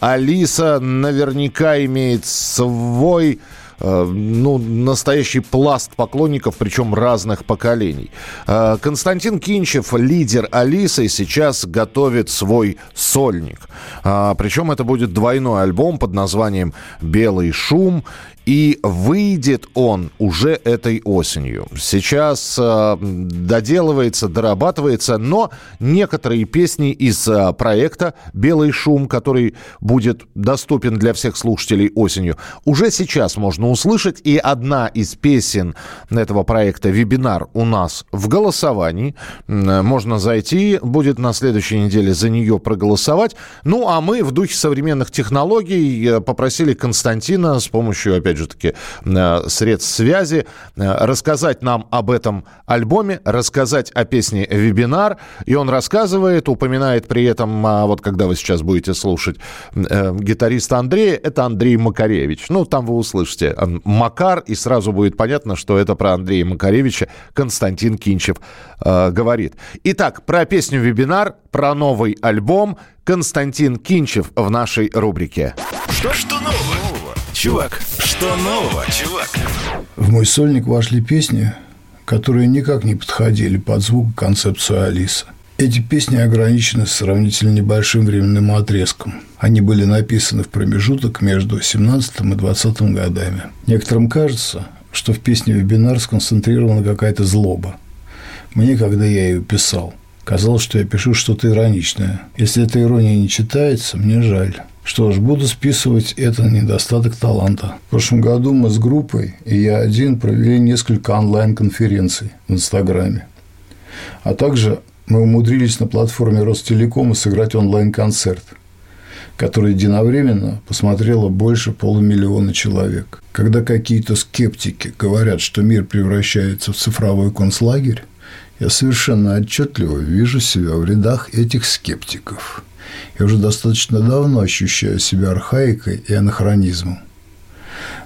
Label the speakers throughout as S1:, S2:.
S1: Алиса наверняка имеет свой э, ну, настоящий пласт поклонников, причем разных поколений. Э, Константин Кинчев, лидер Алисы, сейчас готовит свой сольник. А, Причем это будет двойной альбом под названием «Белый шум». И выйдет он уже этой осенью. Сейчас э, доделывается, дорабатывается, но некоторые песни из э, проекта «Белый шум», который будет доступен для всех слушателей осенью, уже сейчас можно услышать. И одна из песен этого проекта «Вебинар» у нас в голосовании. М, Можно зайти, будет на следующей неделе за нее проголосовать. Ну, а мы в духе современных технологий э, попросили Константина с помощью, опять же таки, э, средств связи э, рассказать нам об этом альбоме, рассказать о песне «Вебинар». И он рассказывает, упоминает при этом, а, вот когда вы сейчас будете слушать э, гитариста Андрея, это Андрей Макаревич. Ну, там вы услышите Макар, и сразу будет понятно, что это про Андрея Макаревича Константин Кинчев говорит. Итак, про песню «Вебинар», про новый альбом Константин Кинчев в нашей рубрике.
S2: Что, что нового? Чувак, что нового, чувак?
S3: В мой сольник вошли песни, которые никак не подходили под звук концепцию Алисы. Эти песни ограничены сравнительно небольшим временным отрезком. Они были написаны в промежуток между 17 и 20 годами. Некоторым кажется, что в песне «Вебинар» сконцентрирована какая-то злоба. Мне, когда я ее писал, казалось, что я пишу что-то ироничное. Если эта ирония не читается, мне жаль. Что ж, буду списывать это на недостаток таланта. В прошлом году мы с группой и я один провели несколько онлайн-конференций в Инстаграме. А также мы умудрились на платформе Ростелекома сыграть онлайн-концерт, который единовременно посмотрело больше полумиллиона человек. Когда какие-то скептики говорят, что мир превращается в цифровой концлагерь, я совершенно отчетливо вижу себя в рядах этих скептиков. Я уже достаточно давно ощущаю себя архаикой и анахронизмом.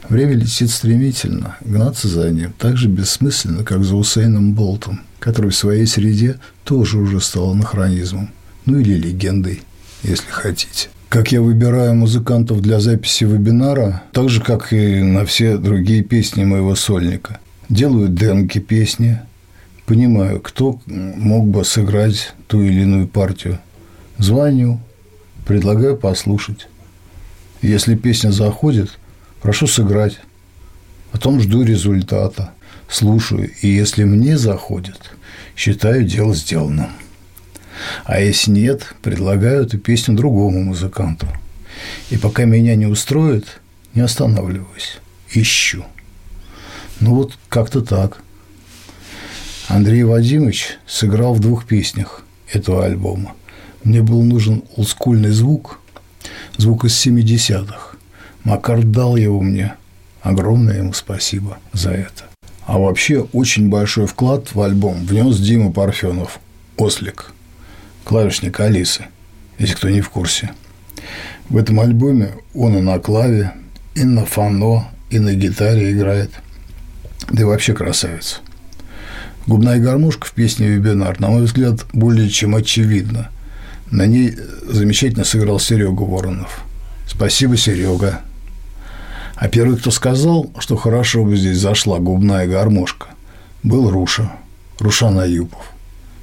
S3: Время летит стремительно, гнаться за ним так же бессмысленно, как за Усейном Болтом, который в своей среде тоже уже стал анахронизмом, ну или легендой, если хотите. Как я выбираю музыкантов для записи вебинара, так же, как и на все другие песни моего сольника. Делаю демки песни, понимаю, кто мог бы сыграть ту или иную партию. Звоню, предлагаю послушать. Если песня заходит, прошу сыграть. Потом жду результата, слушаю, и если мне заходит, считаю дело сделанным. А если нет, предлагаю эту песню другому музыканту. И пока меня не устроит, не останавливаюсь, ищу. Ну вот как-то так. Андрей Вадимович сыграл в двух песнях этого альбома. Мне был нужен олдскульный звук, звук из 70-х. Макар дал его мне. Огромное ему спасибо за это. А вообще очень большой вклад в альбом внес Дима Парфенов, Ослик, клавишник Алисы, если кто не в курсе. В этом альбоме он и на клаве, и на фано, и на гитаре играет. Да и вообще красавец. Губная гармошка в песне «Вебинар», на мой взгляд, более чем очевидна. На ней замечательно сыграл Серега Воронов. Спасибо, Серега. А первый, кто сказал, что хорошо бы здесь зашла губная гармошка, был Руша, Рушан Аюпов.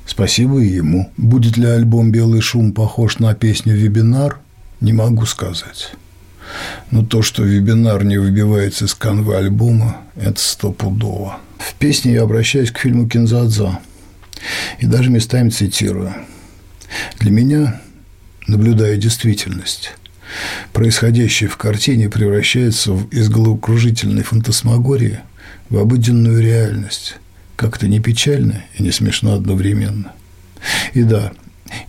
S3: Спасибо и ему. Будет ли альбом «Белый шум» похож на песню «Вебинар», не могу сказать. Но то, что «Вебинар» не выбивается из канвы альбома, это стопудово. В песне я обращаюсь к фильму «Кинзадза» и даже местами цитирую. Для меня, наблюдая действительность, происходящее в картине превращается из головокружительной фантасмагории в обыденную реальность. Как-то не печально и не смешно одновременно. И да,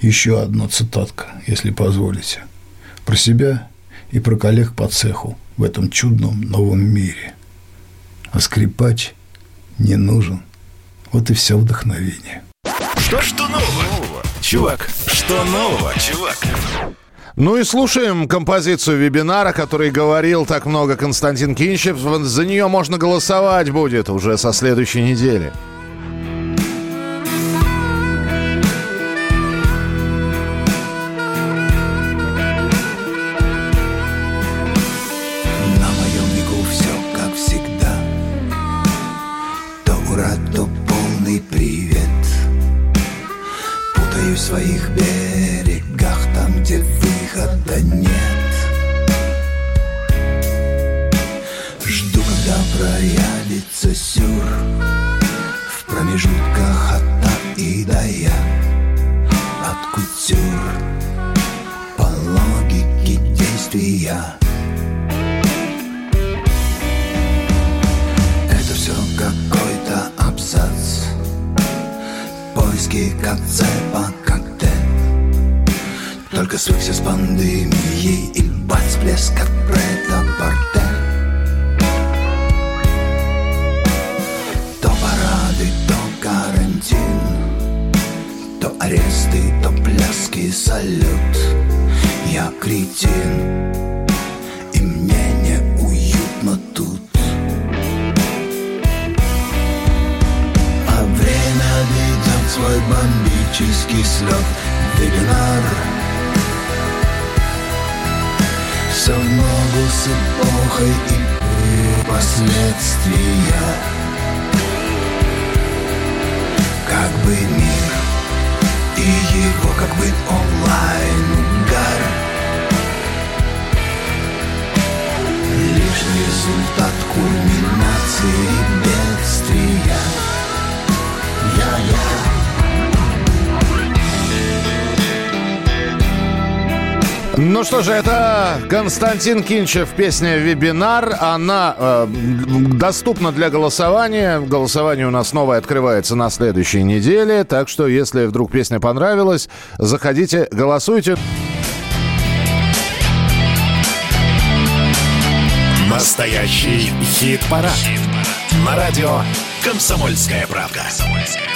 S3: еще одна цитатка, если позволите. Про себя и про коллег по цеху в этом чудном новом мире. А скрипач не нужен. Вот и все вдохновение.
S2: Что, что нового? Чувак, что нового, чувак?
S1: Ну и слушаем композицию вебинара, который говорил так много Константин Кинчев. За нее можно голосовать будет уже со следующей недели.
S3: Я лицо сюр В промежутках от та и до я. От кутюр По логике действия. Это все какой-то абзац. Поиски конца пока Только свыкся с пандемией И бац, блеск от бреда аресты, то пляски, салют. Я кретин, и мне не уютно тут. А время ведет свой бомбический слет. Вебинар. Все в ногу с эпохой и последствия. Как бы как бы он
S1: Ну что же, это Константин Кинчев, песня «Вебинар». Она э, доступна для голосования. Голосование у нас новое открывается на следующей неделе. Так что, если вдруг песня понравилась, заходите, голосуйте.
S2: Настоящий хит-парад. хит-парад. На радио «Комсомольская правка». «Комсомольская правка».